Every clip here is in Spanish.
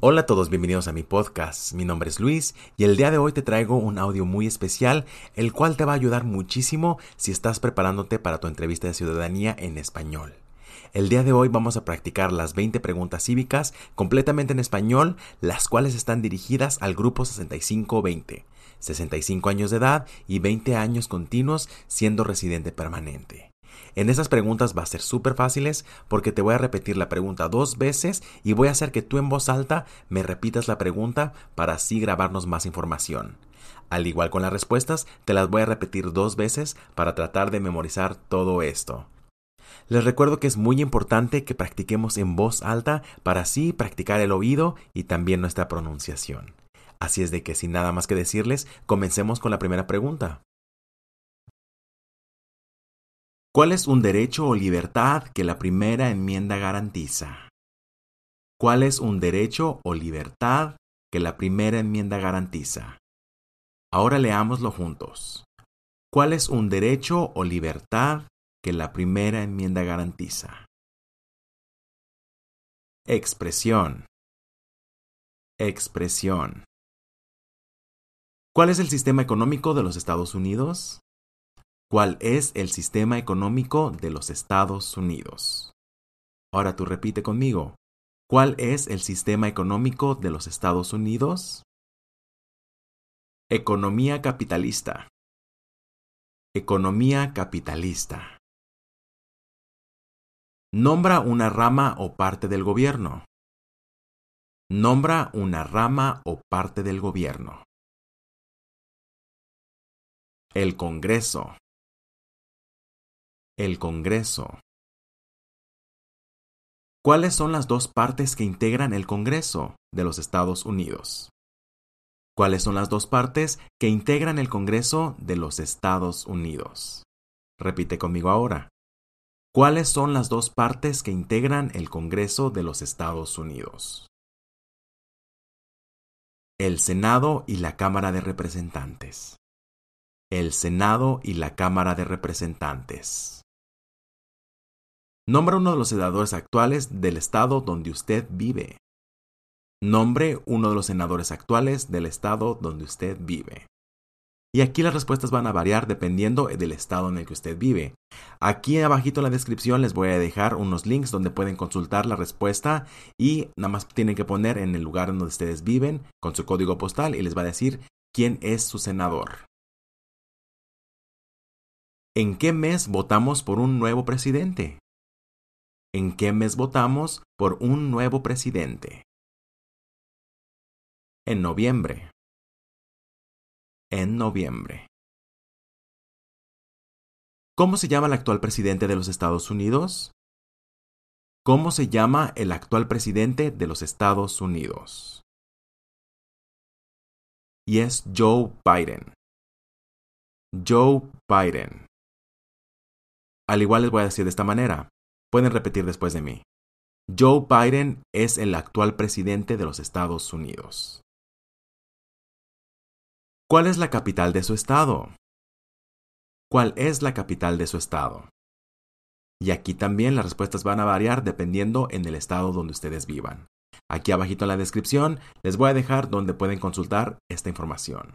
Hola a todos, bienvenidos a mi podcast. Mi nombre es Luis y el día de hoy te traigo un audio muy especial, el cual te va a ayudar muchísimo si estás preparándote para tu entrevista de ciudadanía en español. El día de hoy vamos a practicar las 20 preguntas cívicas completamente en español, las cuales están dirigidas al grupo 6520, 65 años de edad y 20 años continuos siendo residente permanente. En esas preguntas va a ser súper fáciles porque te voy a repetir la pregunta dos veces y voy a hacer que tú en voz alta me repitas la pregunta para así grabarnos más información. Al igual con las respuestas, te las voy a repetir dos veces para tratar de memorizar todo esto. Les recuerdo que es muy importante que practiquemos en voz alta para así practicar el oído y también nuestra pronunciación. Así es de que sin nada más que decirles, comencemos con la primera pregunta. ¿Cuál es un derecho o libertad que la primera enmienda garantiza? ¿Cuál es un derecho o libertad que la primera enmienda garantiza? Ahora leámoslo juntos. ¿Cuál es un derecho o libertad que la primera enmienda garantiza? Expresión. Expresión. ¿Cuál es el sistema económico de los Estados Unidos? ¿Cuál es el sistema económico de los Estados Unidos? Ahora tú repite conmigo. ¿Cuál es el sistema económico de los Estados Unidos? Economía capitalista. Economía capitalista. Nombra una rama o parte del gobierno. Nombra una rama o parte del gobierno. El Congreso. El Congreso. ¿Cuáles son las dos partes que integran el Congreso de los Estados Unidos? ¿Cuáles son las dos partes que integran el Congreso de los Estados Unidos? Repite conmigo ahora. ¿Cuáles son las dos partes que integran el Congreso de los Estados Unidos? El Senado y la Cámara de Representantes. El Senado y la Cámara de Representantes. Nombra uno de los senadores actuales del estado donde usted vive. Nombre uno de los senadores actuales del estado donde usted vive. Y aquí las respuestas van a variar dependiendo del estado en el que usted vive. Aquí abajito en la descripción les voy a dejar unos links donde pueden consultar la respuesta y nada más tienen que poner en el lugar donde ustedes viven con su código postal y les va a decir quién es su senador. ¿En qué mes votamos por un nuevo presidente? ¿En qué mes votamos por un nuevo presidente? En noviembre. En noviembre. ¿Cómo se llama el actual presidente de los Estados Unidos? ¿Cómo se llama el actual presidente de los Estados Unidos? Y es Joe Biden. Joe Biden. Al igual les voy a decir de esta manera. Pueden repetir después de mí. Joe Biden es el actual presidente de los Estados Unidos. ¿Cuál es la capital de su estado? ¿Cuál es la capital de su estado? Y aquí también las respuestas van a variar dependiendo en el estado donde ustedes vivan. Aquí abajito en la descripción les voy a dejar donde pueden consultar esta información.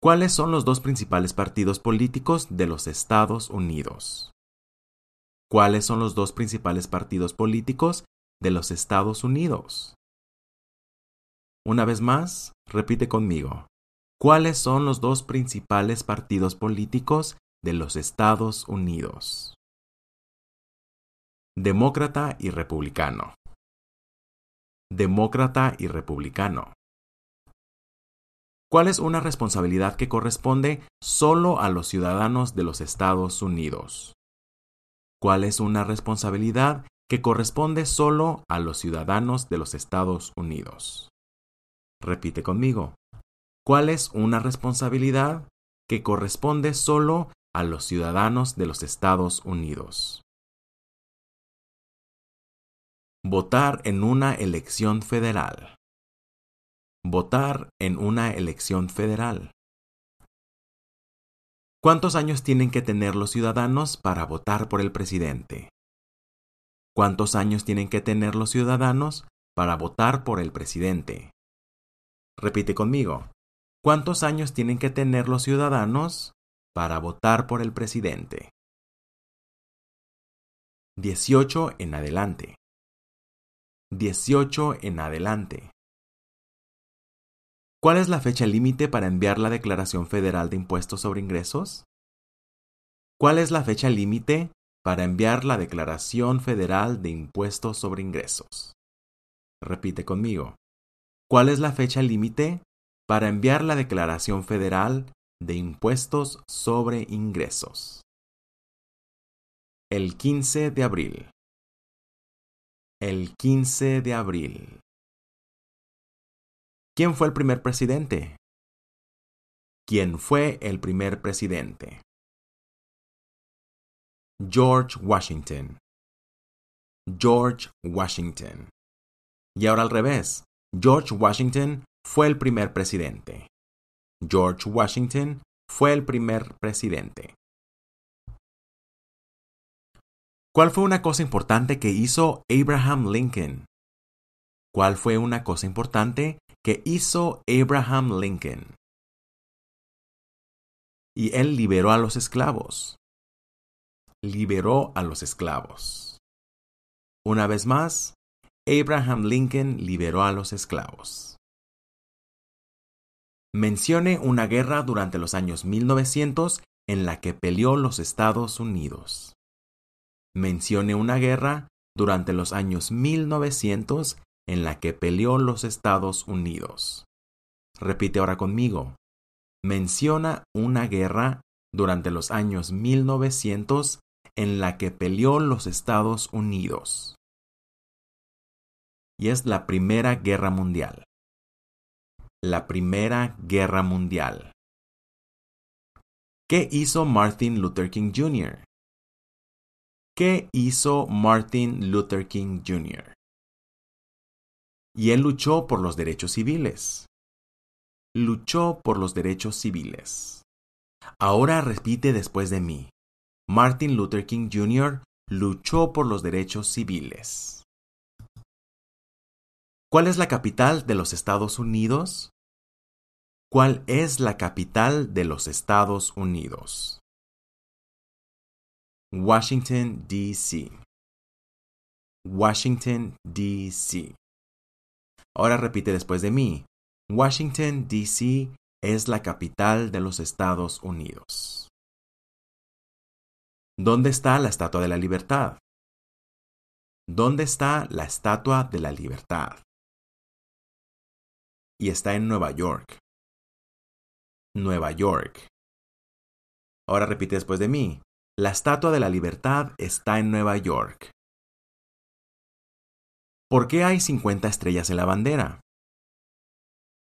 ¿Cuáles son los dos principales partidos políticos de los Estados Unidos? ¿Cuáles son los dos principales partidos políticos de los Estados Unidos? Una vez más, repite conmigo. ¿Cuáles son los dos principales partidos políticos de los Estados Unidos? Demócrata y republicano. Demócrata y republicano. ¿Cuál es una responsabilidad que corresponde solo a los ciudadanos de los Estados Unidos? ¿Cuál es una responsabilidad que corresponde solo a los ciudadanos de los Estados Unidos? Repite conmigo. ¿Cuál es una responsabilidad que corresponde solo a los ciudadanos de los Estados Unidos? Votar en una elección federal. Votar en una elección federal. ¿Cuántos años tienen que tener los ciudadanos para votar por el presidente? ¿Cuántos años tienen que tener los ciudadanos para votar por el presidente? Repite conmigo. ¿Cuántos años tienen que tener los ciudadanos para votar por el presidente? 18 en adelante. 18 en adelante. ¿Cuál es la fecha límite para enviar la Declaración Federal de Impuestos sobre Ingresos? ¿Cuál es la fecha límite para enviar la Declaración Federal de Impuestos sobre Ingresos? Repite conmigo. ¿Cuál es la fecha límite para enviar la Declaración Federal de Impuestos sobre Ingresos? El 15 de abril. El 15 de abril. ¿Quién fue el primer presidente? ¿Quién fue el primer presidente? George Washington. George Washington. Y ahora al revés. George Washington fue el primer presidente. George Washington fue el primer presidente. ¿Cuál fue una cosa importante que hizo Abraham Lincoln? ¿Cuál fue una cosa importante que hizo Abraham Lincoln? Y él liberó a los esclavos. Liberó a los esclavos. Una vez más, Abraham Lincoln liberó a los esclavos. Mencione una guerra durante los años 1900 en la que peleó los Estados Unidos mencione una guerra durante los años 1900 en la que peleó los Estados Unidos. Repite ahora conmigo. Menciona una guerra durante los años 1900 en la que peleó los Estados Unidos. Y es la Primera Guerra Mundial. La Primera Guerra Mundial. ¿Qué hizo Martin Luther King Jr.? ¿Qué hizo Martin Luther King Jr.? Y él luchó por los derechos civiles. Luchó por los derechos civiles. Ahora repite después de mí. Martin Luther King Jr. luchó por los derechos civiles. ¿Cuál es la capital de los Estados Unidos? ¿Cuál es la capital de los Estados Unidos? Washington, D.C. Washington, D.C. Ahora repite después de mí. Washington, D.C. es la capital de los Estados Unidos. ¿Dónde está la Estatua de la Libertad? ¿Dónde está la Estatua de la Libertad? Y está en Nueva York. Nueva York. Ahora repite después de mí. La Estatua de la Libertad está en Nueva York. ¿Por qué hay 50 estrellas en la bandera?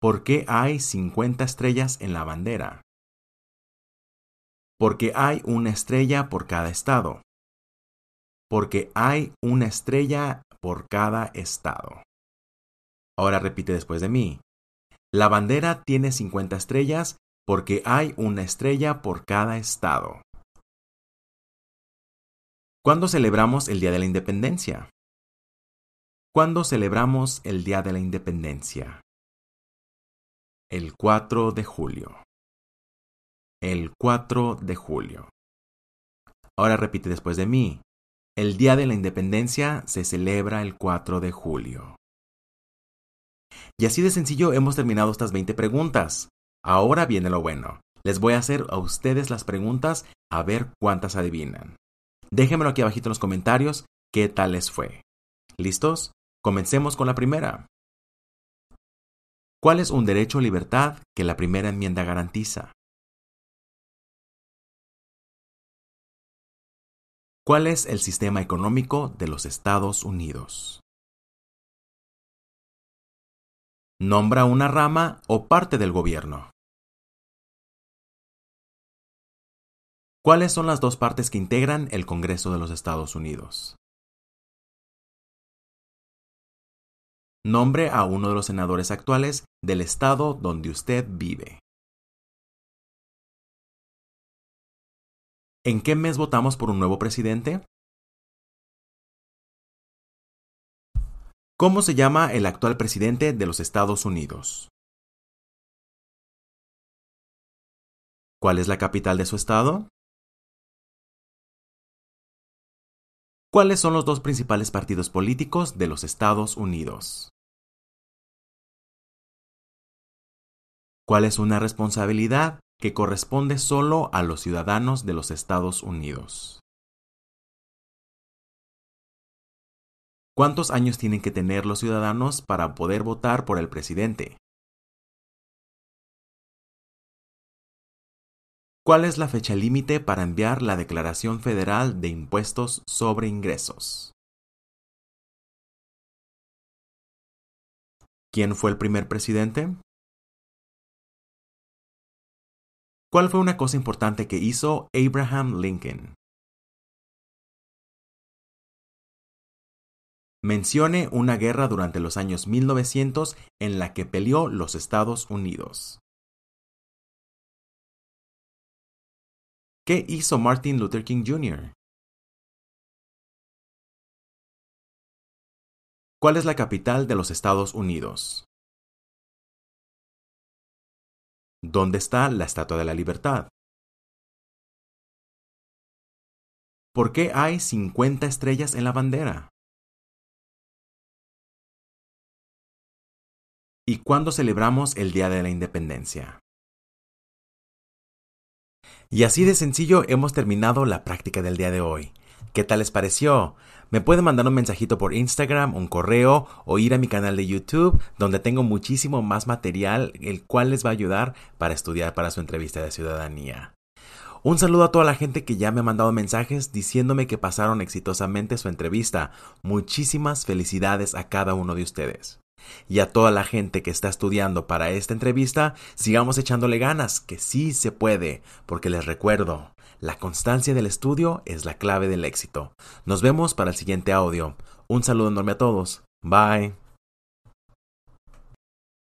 ¿Por qué hay 50 estrellas en la bandera? Porque hay una estrella por cada estado. Porque hay una estrella por cada estado. Ahora repite después de mí. La bandera tiene 50 estrellas porque hay una estrella por cada estado. ¿Cuándo celebramos el Día de la Independencia? ¿Cuándo celebramos el Día de la Independencia? El 4 de julio. El 4 de julio. Ahora repite después de mí. El Día de la Independencia se celebra el 4 de julio. Y así de sencillo hemos terminado estas 20 preguntas. Ahora viene lo bueno. Les voy a hacer a ustedes las preguntas a ver cuántas adivinan. Déjenmelo aquí abajito en los comentarios qué tal les fue. ¿Listos? Comencemos con la primera. ¿Cuál es un derecho o libertad que la primera enmienda garantiza? ¿Cuál es el sistema económico de los Estados Unidos? Nombra una rama o parte del gobierno. ¿Cuáles son las dos partes que integran el Congreso de los Estados Unidos? Nombre a uno de los senadores actuales del estado donde usted vive. ¿En qué mes votamos por un nuevo presidente? ¿Cómo se llama el actual presidente de los Estados Unidos? ¿Cuál es la capital de su estado? ¿Cuáles son los dos principales partidos políticos de los Estados Unidos? ¿Cuál es una responsabilidad que corresponde solo a los ciudadanos de los Estados Unidos? ¿Cuántos años tienen que tener los ciudadanos para poder votar por el presidente? ¿Cuál es la fecha límite para enviar la Declaración Federal de Impuestos sobre Ingresos? ¿Quién fue el primer presidente? ¿Cuál fue una cosa importante que hizo Abraham Lincoln? Mencione una guerra durante los años 1900 en la que peleó los Estados Unidos. ¿Qué hizo Martin Luther King Jr.? ¿Cuál es la capital de los Estados Unidos? ¿Dónde está la Estatua de la Libertad? ¿Por qué hay 50 estrellas en la bandera? ¿Y cuándo celebramos el Día de la Independencia? Y así de sencillo hemos terminado la práctica del día de hoy. ¿Qué tal les pareció? Me pueden mandar un mensajito por Instagram, un correo o ir a mi canal de YouTube donde tengo muchísimo más material el cual les va a ayudar para estudiar para su entrevista de ciudadanía. Un saludo a toda la gente que ya me ha mandado mensajes diciéndome que pasaron exitosamente su entrevista. Muchísimas felicidades a cada uno de ustedes. Y a toda la gente que está estudiando para esta entrevista, sigamos echándole ganas, que sí se puede, porque les recuerdo, la constancia del estudio es la clave del éxito. Nos vemos para el siguiente audio. Un saludo enorme a todos. Bye.